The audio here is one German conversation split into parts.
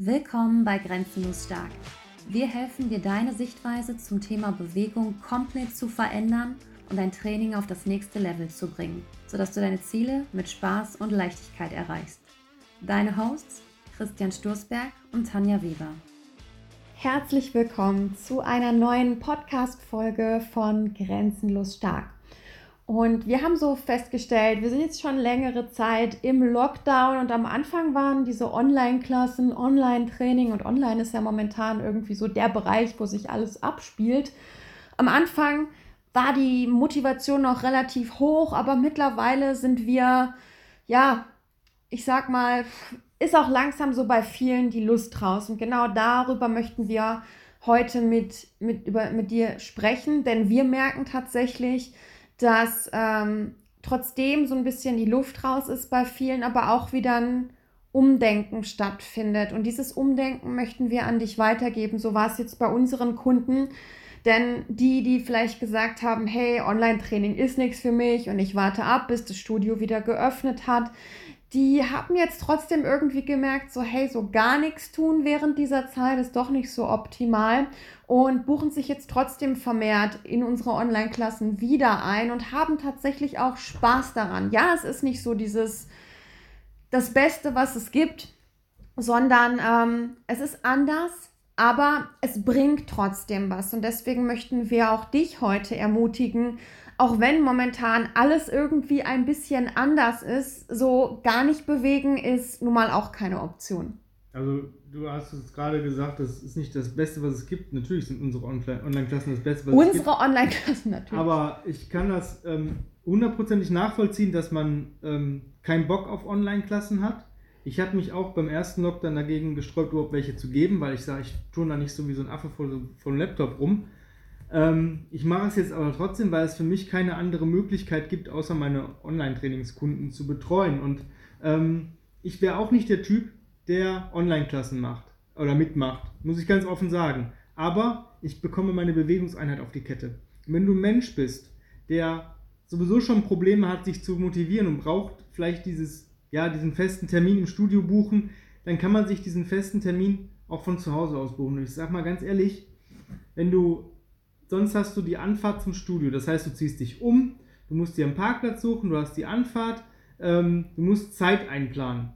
Willkommen bei Grenzenlos Stark. Wir helfen dir, deine Sichtweise zum Thema Bewegung komplett zu verändern und dein Training auf das nächste Level zu bringen, sodass du deine Ziele mit Spaß und Leichtigkeit erreichst. Deine Hosts Christian Sturzberg und Tanja Weber. Herzlich willkommen zu einer neuen Podcast-Folge von Grenzenlos Stark. Und wir haben so festgestellt, wir sind jetzt schon längere Zeit im Lockdown und am Anfang waren diese Online-Klassen, Online-Training und Online ist ja momentan irgendwie so der Bereich, wo sich alles abspielt. Am Anfang war die Motivation noch relativ hoch, aber mittlerweile sind wir, ja, ich sag mal, ist auch langsam so bei vielen die Lust raus. Und genau darüber möchten wir heute mit, mit, über, mit dir sprechen, denn wir merken tatsächlich, dass ähm, trotzdem so ein bisschen die Luft raus ist bei vielen, aber auch wieder ein Umdenken stattfindet. Und dieses Umdenken möchten wir an dich weitergeben. So war es jetzt bei unseren Kunden. Denn die, die vielleicht gesagt haben, hey, Online-Training ist nichts für mich und ich warte ab, bis das Studio wieder geöffnet hat, die haben jetzt trotzdem irgendwie gemerkt, so hey, so gar nichts tun während dieser Zeit ist doch nicht so optimal und buchen sich jetzt trotzdem vermehrt in unsere Online-Klassen wieder ein und haben tatsächlich auch Spaß daran. Ja, es ist nicht so dieses das Beste, was es gibt, sondern ähm, es ist anders, aber es bringt trotzdem was und deswegen möchten wir auch dich heute ermutigen, auch wenn momentan alles irgendwie ein bisschen anders ist, so gar nicht bewegen ist nun mal auch keine Option. Also du hast es gerade gesagt, das ist nicht das Beste, was es gibt. Natürlich sind unsere Online-Klassen das Beste, was unsere es gibt. Unsere Online-Klassen natürlich. Aber ich kann das ähm, hundertprozentig nachvollziehen, dass man ähm, keinen Bock auf Online-Klassen hat. Ich habe mich auch beim ersten Lockdown dagegen gesträubt, überhaupt welche zu geben, weil ich sage, ich tue da nicht so wie so ein Affe vor, vor dem Laptop rum. Ähm, ich mache es jetzt aber trotzdem, weil es für mich keine andere Möglichkeit gibt, außer meine Online-Trainingskunden zu betreuen. Und ähm, ich wäre auch nicht der Typ, der Online-Klassen macht oder mitmacht, muss ich ganz offen sagen. Aber ich bekomme meine Bewegungseinheit auf die Kette. wenn du ein Mensch bist, der sowieso schon Probleme hat, sich zu motivieren und braucht vielleicht dieses, ja, diesen festen Termin im Studio buchen, dann kann man sich diesen festen Termin auch von zu Hause aus buchen. Und ich sage mal ganz ehrlich, wenn du sonst hast du die Anfahrt zum Studio. Das heißt, du ziehst dich um, du musst dir einen Parkplatz suchen, du hast die Anfahrt, ähm, du musst Zeit einplanen.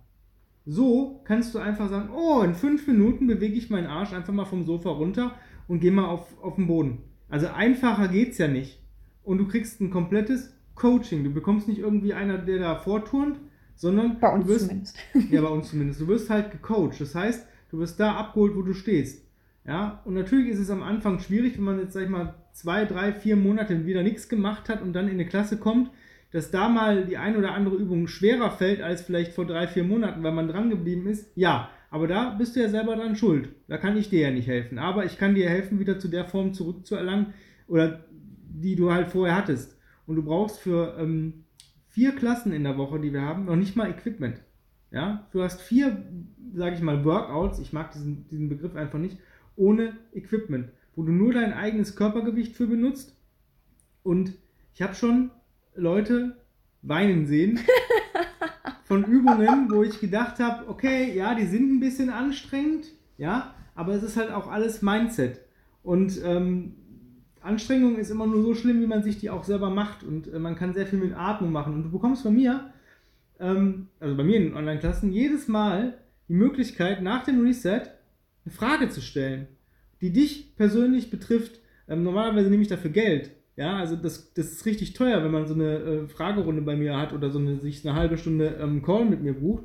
So kannst du einfach sagen, oh, in fünf Minuten bewege ich meinen Arsch einfach mal vom Sofa runter und gehe mal auf, auf den Boden. Also einfacher geht's ja nicht. Und du kriegst ein komplettes Coaching. Du bekommst nicht irgendwie einer, der da vorturnt, sondern bei uns du wirst, zumindest. Ja, bei uns zumindest. Du wirst halt gecoacht. Das heißt, du wirst da abgeholt, wo du stehst. Ja, und natürlich ist es am Anfang schwierig, wenn man jetzt, sag ich mal, zwei, drei, vier Monate wieder nichts gemacht hat und dann in eine Klasse kommt, dass da mal die ein oder andere Übung schwerer fällt als vielleicht vor drei, vier Monaten, weil man dran geblieben ist. Ja, aber da bist du ja selber dran schuld. Da kann ich dir ja nicht helfen. Aber ich kann dir helfen, wieder zu der Form zurückzuerlangen oder die du halt vorher hattest. Und du brauchst für ähm, vier Klassen in der Woche, die wir haben, noch nicht mal Equipment. Ja, du hast vier, sage ich mal, Workouts. Ich mag diesen, diesen Begriff einfach nicht ohne Equipment, wo du nur dein eigenes Körpergewicht für benutzt. Und ich habe schon Leute weinen sehen von Übungen, wo ich gedacht habe, okay, ja, die sind ein bisschen anstrengend, ja, aber es ist halt auch alles Mindset. Und ähm, Anstrengung ist immer nur so schlimm, wie man sich die auch selber macht. Und äh, man kann sehr viel mit Atmung machen. Und du bekommst von mir, ähm, also bei mir in den Online-Klassen, jedes Mal die Möglichkeit, nach dem Reset eine Frage zu stellen, die dich persönlich betrifft. Ähm, normalerweise nehme ich dafür Geld. Ja, also das, das ist richtig teuer, wenn man so eine äh, Fragerunde bei mir hat oder so eine, sich eine halbe Stunde ähm, Call mit mir bucht.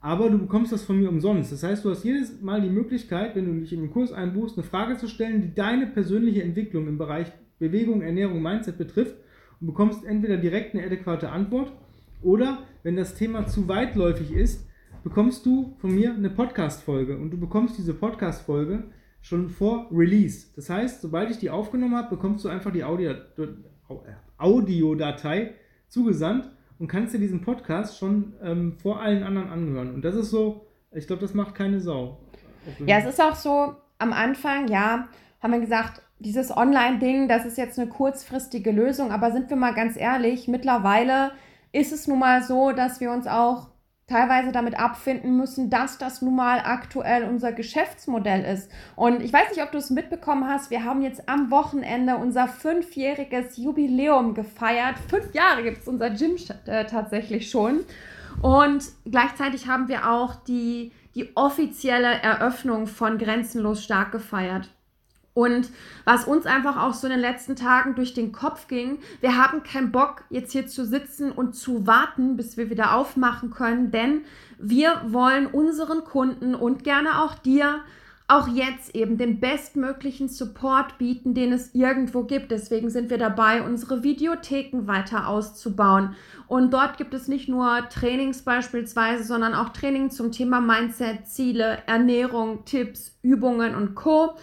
Aber du bekommst das von mir umsonst. Das heißt, du hast jedes Mal die Möglichkeit, wenn du dich in den Kurs einbuchst, eine Frage zu stellen, die deine persönliche Entwicklung im Bereich Bewegung, Ernährung, Mindset betrifft und bekommst entweder direkt eine adäquate Antwort oder, wenn das Thema zu weitläufig ist, bekommst du von mir eine Podcast-Folge und du bekommst diese Podcast-Folge schon vor Release. Das heißt, sobald ich die aufgenommen habe, bekommst du einfach die Audio, Audiodatei zugesandt und kannst dir diesen Podcast schon ähm, vor allen anderen anhören. Und das ist so, ich glaube, das macht keine Sau. Ja, es ist auch so, am Anfang, ja, haben wir gesagt, dieses Online-Ding, das ist jetzt eine kurzfristige Lösung, aber sind wir mal ganz ehrlich, mittlerweile ist es nun mal so, dass wir uns auch teilweise damit abfinden müssen, dass das nun mal aktuell unser Geschäftsmodell ist. Und ich weiß nicht, ob du es mitbekommen hast, wir haben jetzt am Wochenende unser fünfjähriges Jubiläum gefeiert. Fünf Jahre gibt es unser Gym äh, tatsächlich schon. Und gleichzeitig haben wir auch die, die offizielle Eröffnung von Grenzenlos Stark gefeiert. Und was uns einfach auch so in den letzten Tagen durch den Kopf ging, wir haben keinen Bock, jetzt hier zu sitzen und zu warten, bis wir wieder aufmachen können, denn wir wollen unseren Kunden und gerne auch dir auch jetzt eben den bestmöglichen Support bieten, den es irgendwo gibt. Deswegen sind wir dabei, unsere Videotheken weiter auszubauen. Und dort gibt es nicht nur Trainings beispielsweise, sondern auch Training zum Thema Mindset, Ziele, Ernährung, Tipps, Übungen und Co.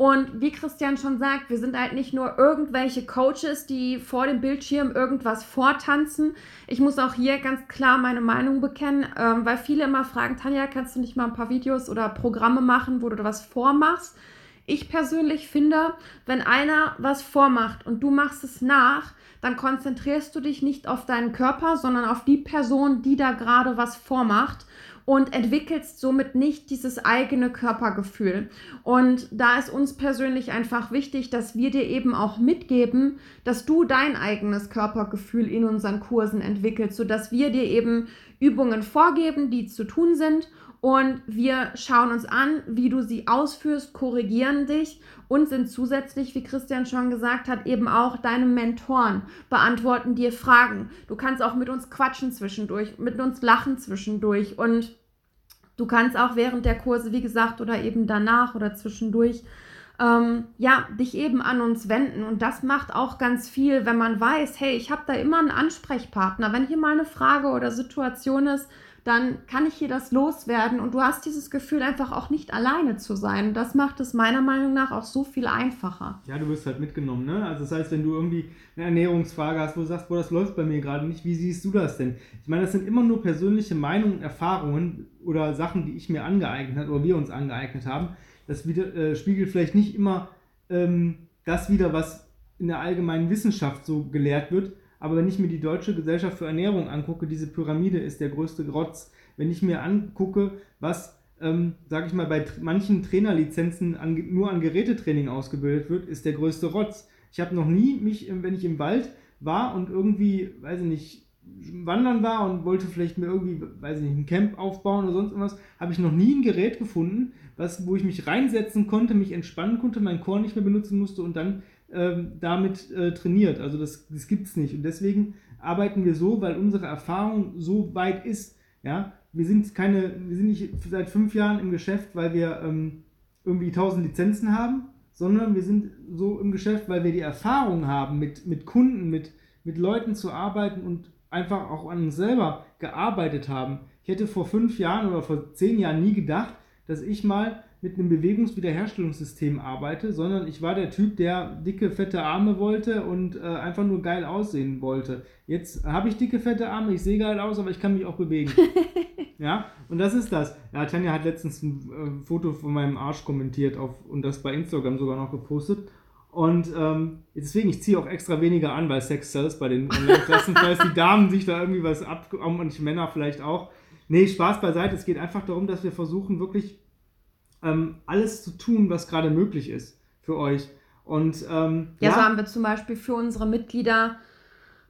Und wie Christian schon sagt, wir sind halt nicht nur irgendwelche Coaches, die vor dem Bildschirm irgendwas vortanzen. Ich muss auch hier ganz klar meine Meinung bekennen, ähm, weil viele immer fragen, Tanja, kannst du nicht mal ein paar Videos oder Programme machen, wo du was vormachst? Ich persönlich finde, wenn einer was vormacht und du machst es nach, dann konzentrierst du dich nicht auf deinen Körper, sondern auf die Person, die da gerade was vormacht und entwickelst somit nicht dieses eigene Körpergefühl. Und da ist uns persönlich einfach wichtig, dass wir dir eben auch mitgeben, dass du dein eigenes Körpergefühl in unseren Kursen entwickelst, sodass wir dir eben Übungen vorgeben, die zu tun sind und wir schauen uns an, wie du sie ausführst, korrigieren dich und sind zusätzlich, wie Christian schon gesagt hat, eben auch deine Mentoren, beantworten dir Fragen. Du kannst auch mit uns quatschen zwischendurch, mit uns lachen zwischendurch und Du kannst auch während der Kurse, wie gesagt, oder eben danach oder zwischendurch, ähm, ja, dich eben an uns wenden. Und das macht auch ganz viel, wenn man weiß, hey, ich habe da immer einen Ansprechpartner. Wenn hier mal eine Frage oder Situation ist, dann kann ich hier das loswerden und du hast dieses Gefühl einfach auch nicht alleine zu sein. Das macht es meiner Meinung nach auch so viel einfacher. Ja, du wirst halt mitgenommen, ne? Also das heißt, wenn du irgendwie eine Ernährungsfrage hast, wo du sagst, boah, das läuft bei mir gerade nicht, wie siehst du das denn? Ich meine, das sind immer nur persönliche Meinungen Erfahrungen oder Sachen, die ich mir angeeignet habe oder wir uns angeeignet haben. Das wieder, äh, spiegelt vielleicht nicht immer ähm, das wieder, was in der allgemeinen Wissenschaft so gelehrt wird, aber wenn ich mir die Deutsche Gesellschaft für Ernährung angucke, diese Pyramide ist der größte Grotz. Wenn ich mir angucke, was, ähm, sage ich mal, bei manchen Trainerlizenzen an, nur an Gerätetraining ausgebildet wird, ist der größte Rotz. Ich habe noch nie mich, wenn ich im Wald war und irgendwie, weiß ich nicht, wandern war und wollte vielleicht mir irgendwie, weiß ich nicht, ein Camp aufbauen oder sonst irgendwas, habe ich noch nie ein Gerät gefunden, was, wo ich mich reinsetzen konnte, mich entspannen konnte, meinen Chor nicht mehr benutzen musste und dann ähm, damit äh, trainiert. Also das, das gibt es nicht. Und deswegen arbeiten wir so, weil unsere Erfahrung so weit ist. Ja? Wir sind keine, wir sind nicht seit fünf Jahren im Geschäft, weil wir ähm, irgendwie 1000 Lizenzen haben, sondern wir sind so im Geschäft, weil wir die Erfahrung haben, mit, mit Kunden, mit, mit Leuten zu arbeiten und einfach auch an uns selber gearbeitet haben. Ich hätte vor fünf Jahren oder vor zehn Jahren nie gedacht, dass ich mal mit einem Bewegungswiederherstellungssystem arbeite, sondern ich war der Typ, der dicke, fette Arme wollte und äh, einfach nur geil aussehen wollte. Jetzt habe ich dicke, fette Arme, ich sehe geil aus, aber ich kann mich auch bewegen. ja, und das ist das. Ja, Tanja hat letztens ein äh, Foto von meinem Arsch kommentiert auf, und das bei Instagram sogar noch gepostet. Und ähm, deswegen, ich ziehe auch extra weniger an bei Sex Cells bei den Online-Klassen, falls die Damen sich da irgendwie was ab und die Männer vielleicht auch. Nee, Spaß beiseite. Es geht einfach darum, dass wir versuchen, wirklich ähm, alles zu tun, was gerade möglich ist für euch. Und ähm, ja, ja, so haben wir zum Beispiel für unsere Mitglieder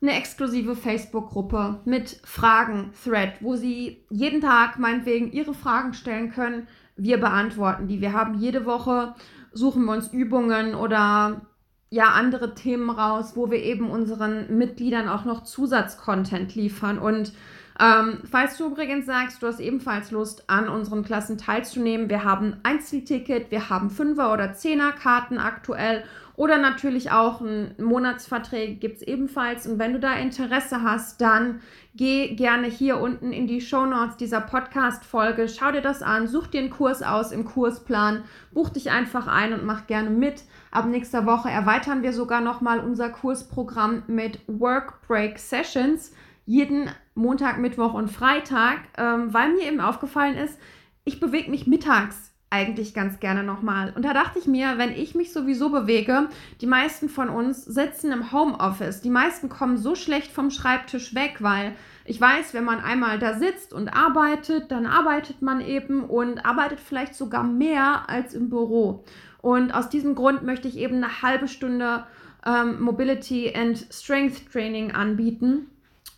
eine exklusive Facebook-Gruppe mit Fragen-Thread, wo sie jeden Tag meinetwegen ihre Fragen stellen können. Wir beantworten die. Wir haben jede Woche, suchen wir uns Übungen oder ja andere Themen raus, wo wir eben unseren Mitgliedern auch noch Zusatzcontent liefern. Und ähm, falls du übrigens sagst, du hast ebenfalls Lust, an unseren Klassen teilzunehmen, wir haben Einzelticket, wir haben Fünfer- oder Zehner-Karten aktuell oder natürlich auch Monatsverträge gibt es ebenfalls. Und wenn du da Interesse hast, dann geh gerne hier unten in die Show Notes dieser Podcast-Folge, schau dir das an, such dir einen Kurs aus im Kursplan, buch dich einfach ein und mach gerne mit. Ab nächster Woche erweitern wir sogar nochmal unser Kursprogramm mit Work Break Sessions jeden Montag, Mittwoch und Freitag, ähm, weil mir eben aufgefallen ist, ich bewege mich mittags eigentlich ganz gerne nochmal. Und da dachte ich mir, wenn ich mich sowieso bewege, die meisten von uns sitzen im Homeoffice. Die meisten kommen so schlecht vom Schreibtisch weg, weil ich weiß, wenn man einmal da sitzt und arbeitet, dann arbeitet man eben und arbeitet vielleicht sogar mehr als im Büro. Und aus diesem Grund möchte ich eben eine halbe Stunde ähm, Mobility and Strength Training anbieten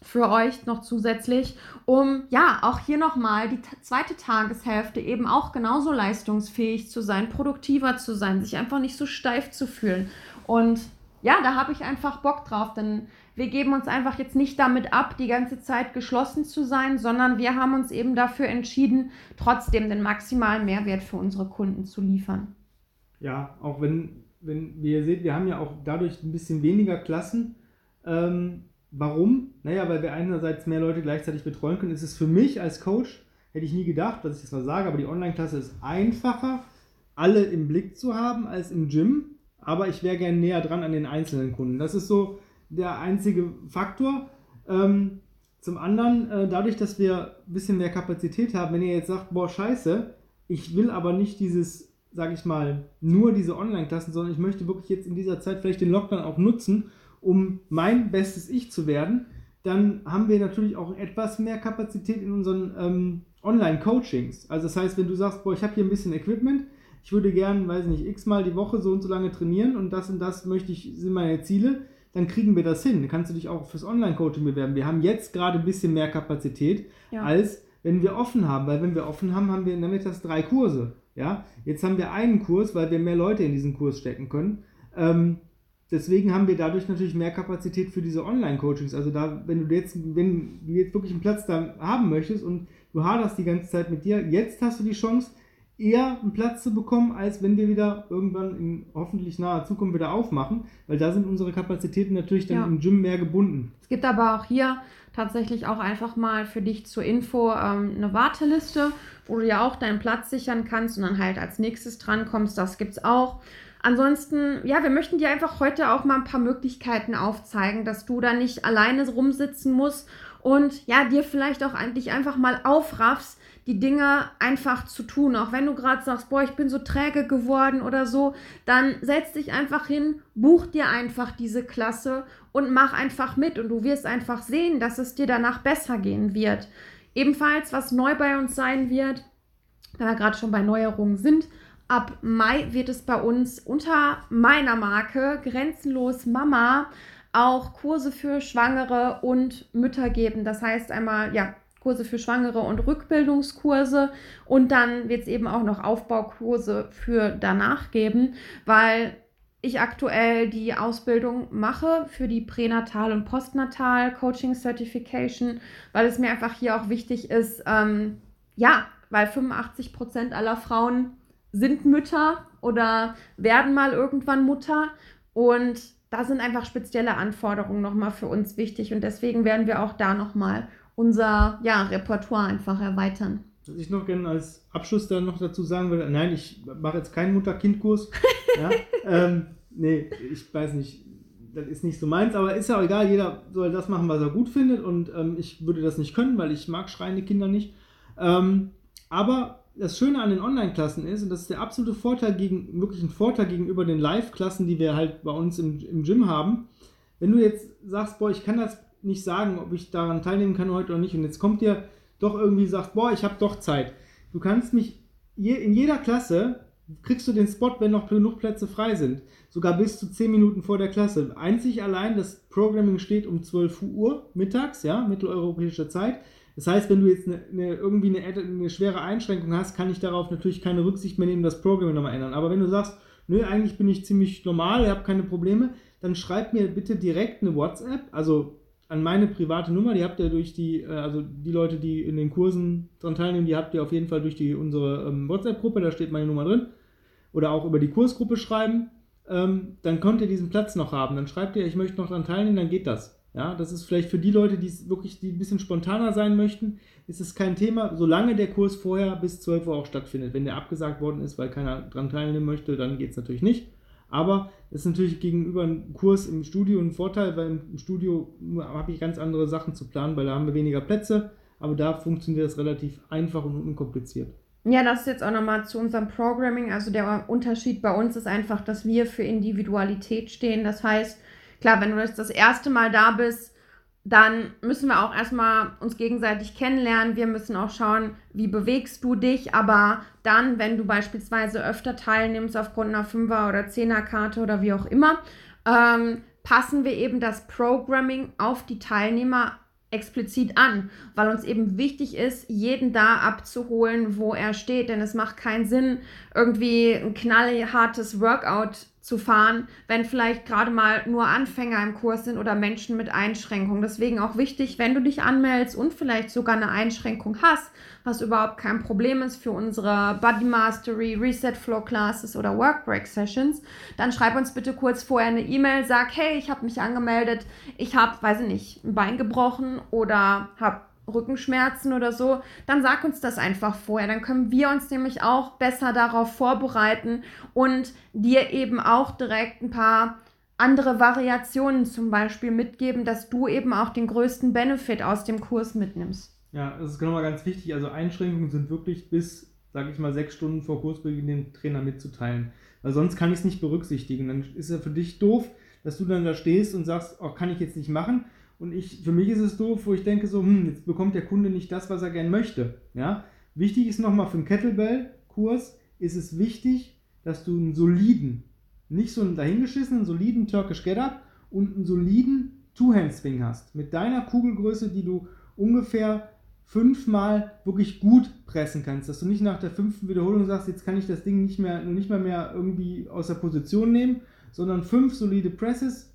für euch noch zusätzlich, um ja auch hier nochmal die zweite Tageshälfte eben auch genauso leistungsfähig zu sein, produktiver zu sein, sich einfach nicht so steif zu fühlen. Und ja, da habe ich einfach Bock drauf, denn wir geben uns einfach jetzt nicht damit ab, die ganze Zeit geschlossen zu sein, sondern wir haben uns eben dafür entschieden, trotzdem den maximalen Mehrwert für unsere Kunden zu liefern. Ja, auch wenn, wenn wie ihr seht, wir haben ja auch dadurch ein bisschen weniger Klassen. Ähm, Warum? Naja, weil wir einerseits mehr Leute gleichzeitig betreuen können. Ist es für mich als Coach, hätte ich nie gedacht, dass ich das mal sage, aber die Online-Klasse ist einfacher, alle im Blick zu haben als im Gym. Aber ich wäre gerne näher dran an den einzelnen Kunden. Das ist so der einzige Faktor. Ähm, zum anderen, äh, dadurch, dass wir ein bisschen mehr Kapazität haben, wenn ihr jetzt sagt, boah, scheiße, ich will aber nicht dieses, sag ich mal, nur diese Online-Klassen, sondern ich möchte wirklich jetzt in dieser Zeit vielleicht den Lockdown auch nutzen, um mein bestes Ich zu werden, dann haben wir natürlich auch etwas mehr Kapazität in unseren ähm, Online-Coachings. Also das heißt, wenn du sagst, boah, ich habe hier ein bisschen Equipment, ich würde gern, weiß nicht, x-mal die Woche so und so lange trainieren und das und das möchte ich, sind meine Ziele, dann kriegen wir das hin. Dann kannst du dich auch fürs Online-Coaching bewerben. Wir haben jetzt gerade ein bisschen mehr Kapazität, ja. als wenn wir offen haben, weil wenn wir offen haben, haben wir nämlich das drei Kurse. Ja, jetzt haben wir einen Kurs, weil wir mehr Leute in diesen Kurs stecken können. Ähm, deswegen haben wir dadurch natürlich mehr Kapazität für diese Online-Coachings. Also da, wenn du jetzt, wenn du jetzt wirklich einen Platz da haben möchtest und du haderst die ganze Zeit mit dir, jetzt hast du die Chance, eher einen Platz zu bekommen, als wenn wir wieder irgendwann in hoffentlich naher Zukunft wieder aufmachen, weil da sind unsere Kapazitäten natürlich dann ja. im Gym mehr gebunden. Es gibt aber auch hier tatsächlich auch einfach mal für dich zur Info ähm, eine Warteliste, wo du ja auch deinen Platz sichern kannst und dann halt als nächstes drankommst. Das gibt es auch. Ansonsten, ja, wir möchten dir einfach heute auch mal ein paar Möglichkeiten aufzeigen, dass du da nicht alleine rumsitzen musst und ja, dir vielleicht auch eigentlich einfach mal aufraffst, die Dinge einfach zu tun. Auch wenn du gerade sagst, boah, ich bin so träge geworden oder so, dann setz dich einfach hin, buch dir einfach diese Klasse und mach einfach mit und du wirst einfach sehen, dass es dir danach besser gehen wird. Ebenfalls, was neu bei uns sein wird, da wir gerade schon bei Neuerungen sind, Ab Mai wird es bei uns unter meiner Marke Grenzenlos Mama auch Kurse für Schwangere und Mütter geben. Das heißt einmal, ja, Kurse für Schwangere und Rückbildungskurse und dann wird es eben auch noch Aufbaukurse für danach geben, weil ich aktuell die Ausbildung mache für die Pränatal- und Postnatal Coaching Certification, weil es mir einfach hier auch wichtig ist, ähm, ja, weil 85 Prozent aller Frauen sind Mütter oder werden mal irgendwann Mutter. Und da sind einfach spezielle Anforderungen nochmal für uns wichtig. Und deswegen werden wir auch da nochmal unser ja, Repertoire einfach erweitern. Was ich noch gerne als Abschluss dann noch dazu sagen würde, nein, ich mache jetzt keinen Mutter-Kind-Kurs. ja, ähm, nee, ich weiß nicht, das ist nicht so meins, aber ist ja auch egal, jeder soll das machen, was er gut findet und ähm, ich würde das nicht können, weil ich mag schreiende Kinder nicht. Ähm, aber das Schöne an den Online-Klassen ist, und das ist der absolute Vorteil gegen, wirklich ein Vorteil gegenüber den Live-Klassen, die wir halt bei uns im, im Gym haben. Wenn du jetzt sagst, boah, ich kann das nicht sagen, ob ich daran teilnehmen kann heute oder nicht, und jetzt kommt dir doch irgendwie sagt, boah, ich habe doch Zeit. Du kannst mich je, in jeder Klasse kriegst du den Spot, wenn noch genug Plätze frei sind. Sogar bis zu 10 Minuten vor der Klasse. Einzig allein, das Programming steht um 12 Uhr mittags, ja, mitteleuropäischer Zeit. Das heißt, wenn du jetzt eine, eine, irgendwie eine, eine, schwere Einschränkung hast, kann ich darauf natürlich keine Rücksicht mehr nehmen, das Programming nochmal ändern. Aber wenn du sagst, nö, eigentlich bin ich ziemlich normal, ich habe keine Probleme, dann schreib mir bitte direkt eine WhatsApp, also an meine private Nummer, die habt ihr durch die, äh, also die Leute, die in den Kursen dran teilnehmen, die habt ihr auf jeden Fall durch die, unsere ähm, WhatsApp-Gruppe, da steht meine Nummer drin. Oder auch über die Kursgruppe schreiben. Ähm, dann könnt ihr diesen Platz noch haben. Dann schreibt ihr, ich möchte noch dran teilnehmen, dann geht das. Ja, das ist vielleicht für die Leute, die es wirklich die ein bisschen spontaner sein möchten, ist es kein Thema, solange der Kurs vorher bis 12 Uhr auch stattfindet. Wenn der abgesagt worden ist, weil keiner daran teilnehmen möchte, dann geht es natürlich nicht. Aber es ist natürlich gegenüber einem Kurs im Studio ein Vorteil, weil im Studio habe ich ganz andere Sachen zu planen, weil da haben wir weniger Plätze, aber da funktioniert das relativ einfach und unkompliziert. Ja, das ist jetzt auch nochmal zu unserem Programming. Also der Unterschied bei uns ist einfach, dass wir für Individualität stehen. Das heißt, klar, wenn du jetzt das erste Mal da bist, dann müssen wir auch erstmal uns gegenseitig kennenlernen. Wir müssen auch schauen, wie bewegst du dich. Aber dann, wenn du beispielsweise öfter teilnimmst aufgrund einer Fünfer- oder Zehnerkarte oder wie auch immer, ähm, passen wir eben das Programming auf die Teilnehmer explizit an, weil uns eben wichtig ist, jeden da abzuholen, wo er steht. Denn es macht keinen Sinn, irgendwie ein knallhartes Workout zu fahren, wenn vielleicht gerade mal nur Anfänger im Kurs sind oder Menschen mit Einschränkungen. Deswegen auch wichtig, wenn du dich anmeldest und vielleicht sogar eine Einschränkung hast, was überhaupt kein Problem ist für unsere Body Mastery, Reset Flow Classes oder Workbreak Sessions, dann schreib uns bitte kurz vorher eine E-Mail, sag, hey, ich habe mich angemeldet, ich habe, weiß ich nicht, ein Bein gebrochen oder habe Rückenschmerzen oder so, dann sag uns das einfach vorher. Dann können wir uns nämlich auch besser darauf vorbereiten und dir eben auch direkt ein paar andere Variationen zum Beispiel mitgeben, dass du eben auch den größten Benefit aus dem Kurs mitnimmst. Ja, das ist genau mal ganz wichtig. Also Einschränkungen sind wirklich bis, sage ich mal, sechs Stunden vor Kursbeginn den Trainer mitzuteilen. Weil sonst kann ich es nicht berücksichtigen. Dann ist es für dich doof, dass du dann da stehst und sagst, oh, kann ich jetzt nicht machen. Und ich, für mich ist es doof, wo ich denke so, hm, jetzt bekommt der Kunde nicht das, was er gern möchte. Ja? Wichtig ist nochmal für den Kettlebell-Kurs, ist es wichtig, dass du einen soliden, nicht so einen dahingeschissenen, soliden Turkish Get-Up und einen soliden Two-Hand-Swing hast. Mit deiner Kugelgröße, die du ungefähr fünfmal wirklich gut pressen kannst. Dass du nicht nach der fünften Wiederholung sagst, jetzt kann ich das Ding nicht mehr, nicht mal mehr irgendwie aus der Position nehmen, sondern fünf solide Presses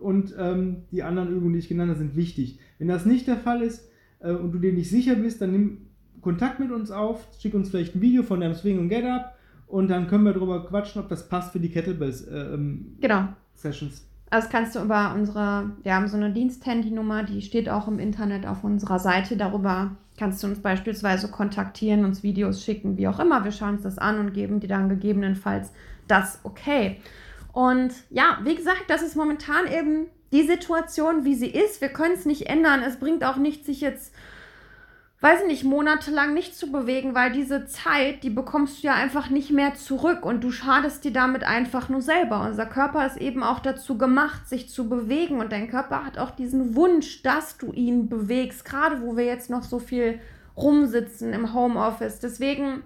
und ähm, die anderen Übungen, die ich genannt habe, sind wichtig. Wenn das nicht der Fall ist äh, und du dir nicht sicher bist, dann nimm Kontakt mit uns auf, schick uns vielleicht ein Video von deinem Swing und Get Up und dann können wir darüber quatschen, ob das passt für die Kettlebells äh, ähm, genau. Sessions. Also das kannst du über unsere, wir haben so eine Diensthandynummer, die steht auch im Internet auf unserer Seite. Darüber kannst du uns beispielsweise kontaktieren, uns Videos schicken, wie auch immer. Wir schauen uns das an und geben dir dann gegebenenfalls das okay. Und ja, wie gesagt, das ist momentan eben die Situation, wie sie ist. Wir können es nicht ändern. Es bringt auch nichts, sich jetzt, weiß ich nicht, monatelang nicht zu bewegen, weil diese Zeit, die bekommst du ja einfach nicht mehr zurück und du schadest dir damit einfach nur selber. Unser Körper ist eben auch dazu gemacht, sich zu bewegen und dein Körper hat auch diesen Wunsch, dass du ihn bewegst, gerade wo wir jetzt noch so viel rumsitzen im Homeoffice. Deswegen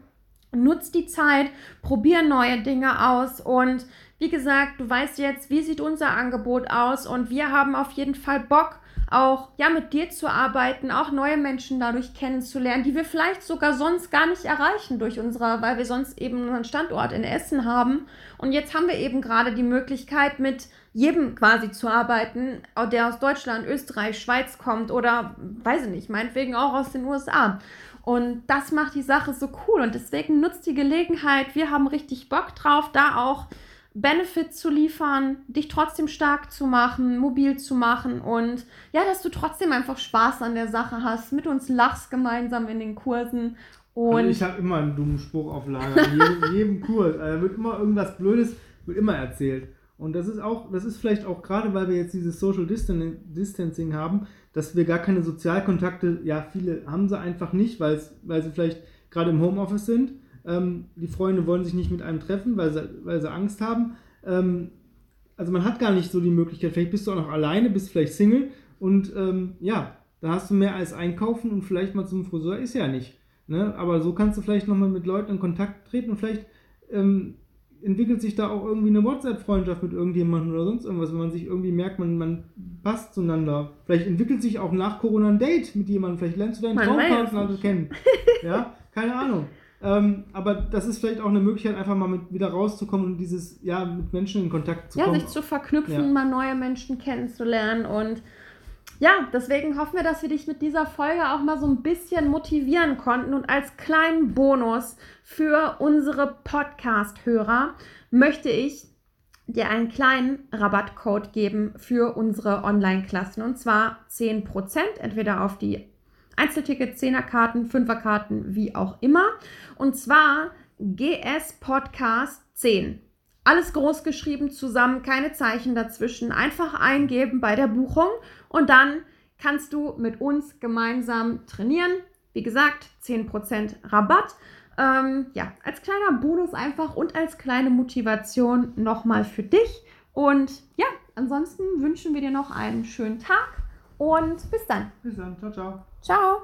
nutzt die Zeit, probier neue Dinge aus und wie gesagt, du weißt jetzt, wie sieht unser Angebot aus und wir haben auf jeden Fall Bock, auch ja mit dir zu arbeiten, auch neue Menschen dadurch kennenzulernen, die wir vielleicht sogar sonst gar nicht erreichen durch unsere, weil wir sonst eben einen Standort in Essen haben. Und jetzt haben wir eben gerade die Möglichkeit, mit jedem quasi zu arbeiten, der aus Deutschland, Österreich, Schweiz kommt oder weiß ich nicht, meinetwegen auch aus den USA. Und das macht die Sache so cool und deswegen nutzt die Gelegenheit. Wir haben richtig Bock drauf, da auch Benefits zu liefern, dich trotzdem stark zu machen, mobil zu machen und ja, dass du trotzdem einfach Spaß an der Sache hast, mit uns lachst gemeinsam in den Kursen. Und also ich habe immer einen dummen Spruch auf Lager, in jedem, jedem Kurs. Also wird immer irgendwas Blödes, wird immer erzählt. Und das ist auch, das ist vielleicht auch gerade, weil wir jetzt dieses Social Distancing haben, dass wir gar keine Sozialkontakte, ja, viele haben sie einfach nicht, weil sie vielleicht gerade im Homeoffice sind ähm, die Freunde wollen sich nicht mit einem treffen, weil sie, weil sie Angst haben. Ähm, also man hat gar nicht so die Möglichkeit, vielleicht bist du auch noch alleine, bist vielleicht Single und ähm, ja, da hast du mehr als einkaufen und vielleicht mal zum Friseur ist ja nicht. Ne? Aber so kannst du vielleicht nochmal mit Leuten in Kontakt treten und vielleicht ähm, entwickelt sich da auch irgendwie eine WhatsApp-Freundschaft mit irgendjemandem oder sonst irgendwas, wenn man sich irgendwie merkt, man, man passt zueinander. Vielleicht entwickelt sich auch nach Corona ein Date mit jemandem, vielleicht lernst du deinen Traumpartner kennen. Ja, keine Ahnung. Ähm, aber das ist vielleicht auch eine Möglichkeit, einfach mal mit, wieder rauszukommen und dieses, ja, mit Menschen in Kontakt zu ja, kommen. Ja, sich zu verknüpfen, ja. mal neue Menschen kennenzulernen und ja, deswegen hoffen wir, dass wir dich mit dieser Folge auch mal so ein bisschen motivieren konnten. Und als kleinen Bonus für unsere Podcast-Hörer möchte ich dir einen kleinen Rabattcode geben für unsere Online-Klassen. Und zwar 10%, entweder auf die Einzelticket, Zehnerkarten, Fünferkarten, wie auch immer. Und zwar GS Podcast 10. Alles groß geschrieben zusammen, keine Zeichen dazwischen. Einfach eingeben bei der Buchung und dann kannst du mit uns gemeinsam trainieren. Wie gesagt, 10% Rabatt. Ähm, ja, als kleiner Bonus einfach und als kleine Motivation nochmal für dich. Und ja, ansonsten wünschen wir dir noch einen schönen Tag und bis dann. Bis dann. Ciao, ciao. Ciao.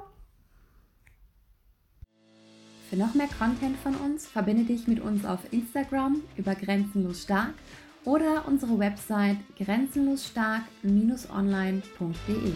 Für noch mehr Content von uns verbinde dich mit uns auf Instagram über Grenzenlos Stark oder unsere Website grenzenlosstark-online.de.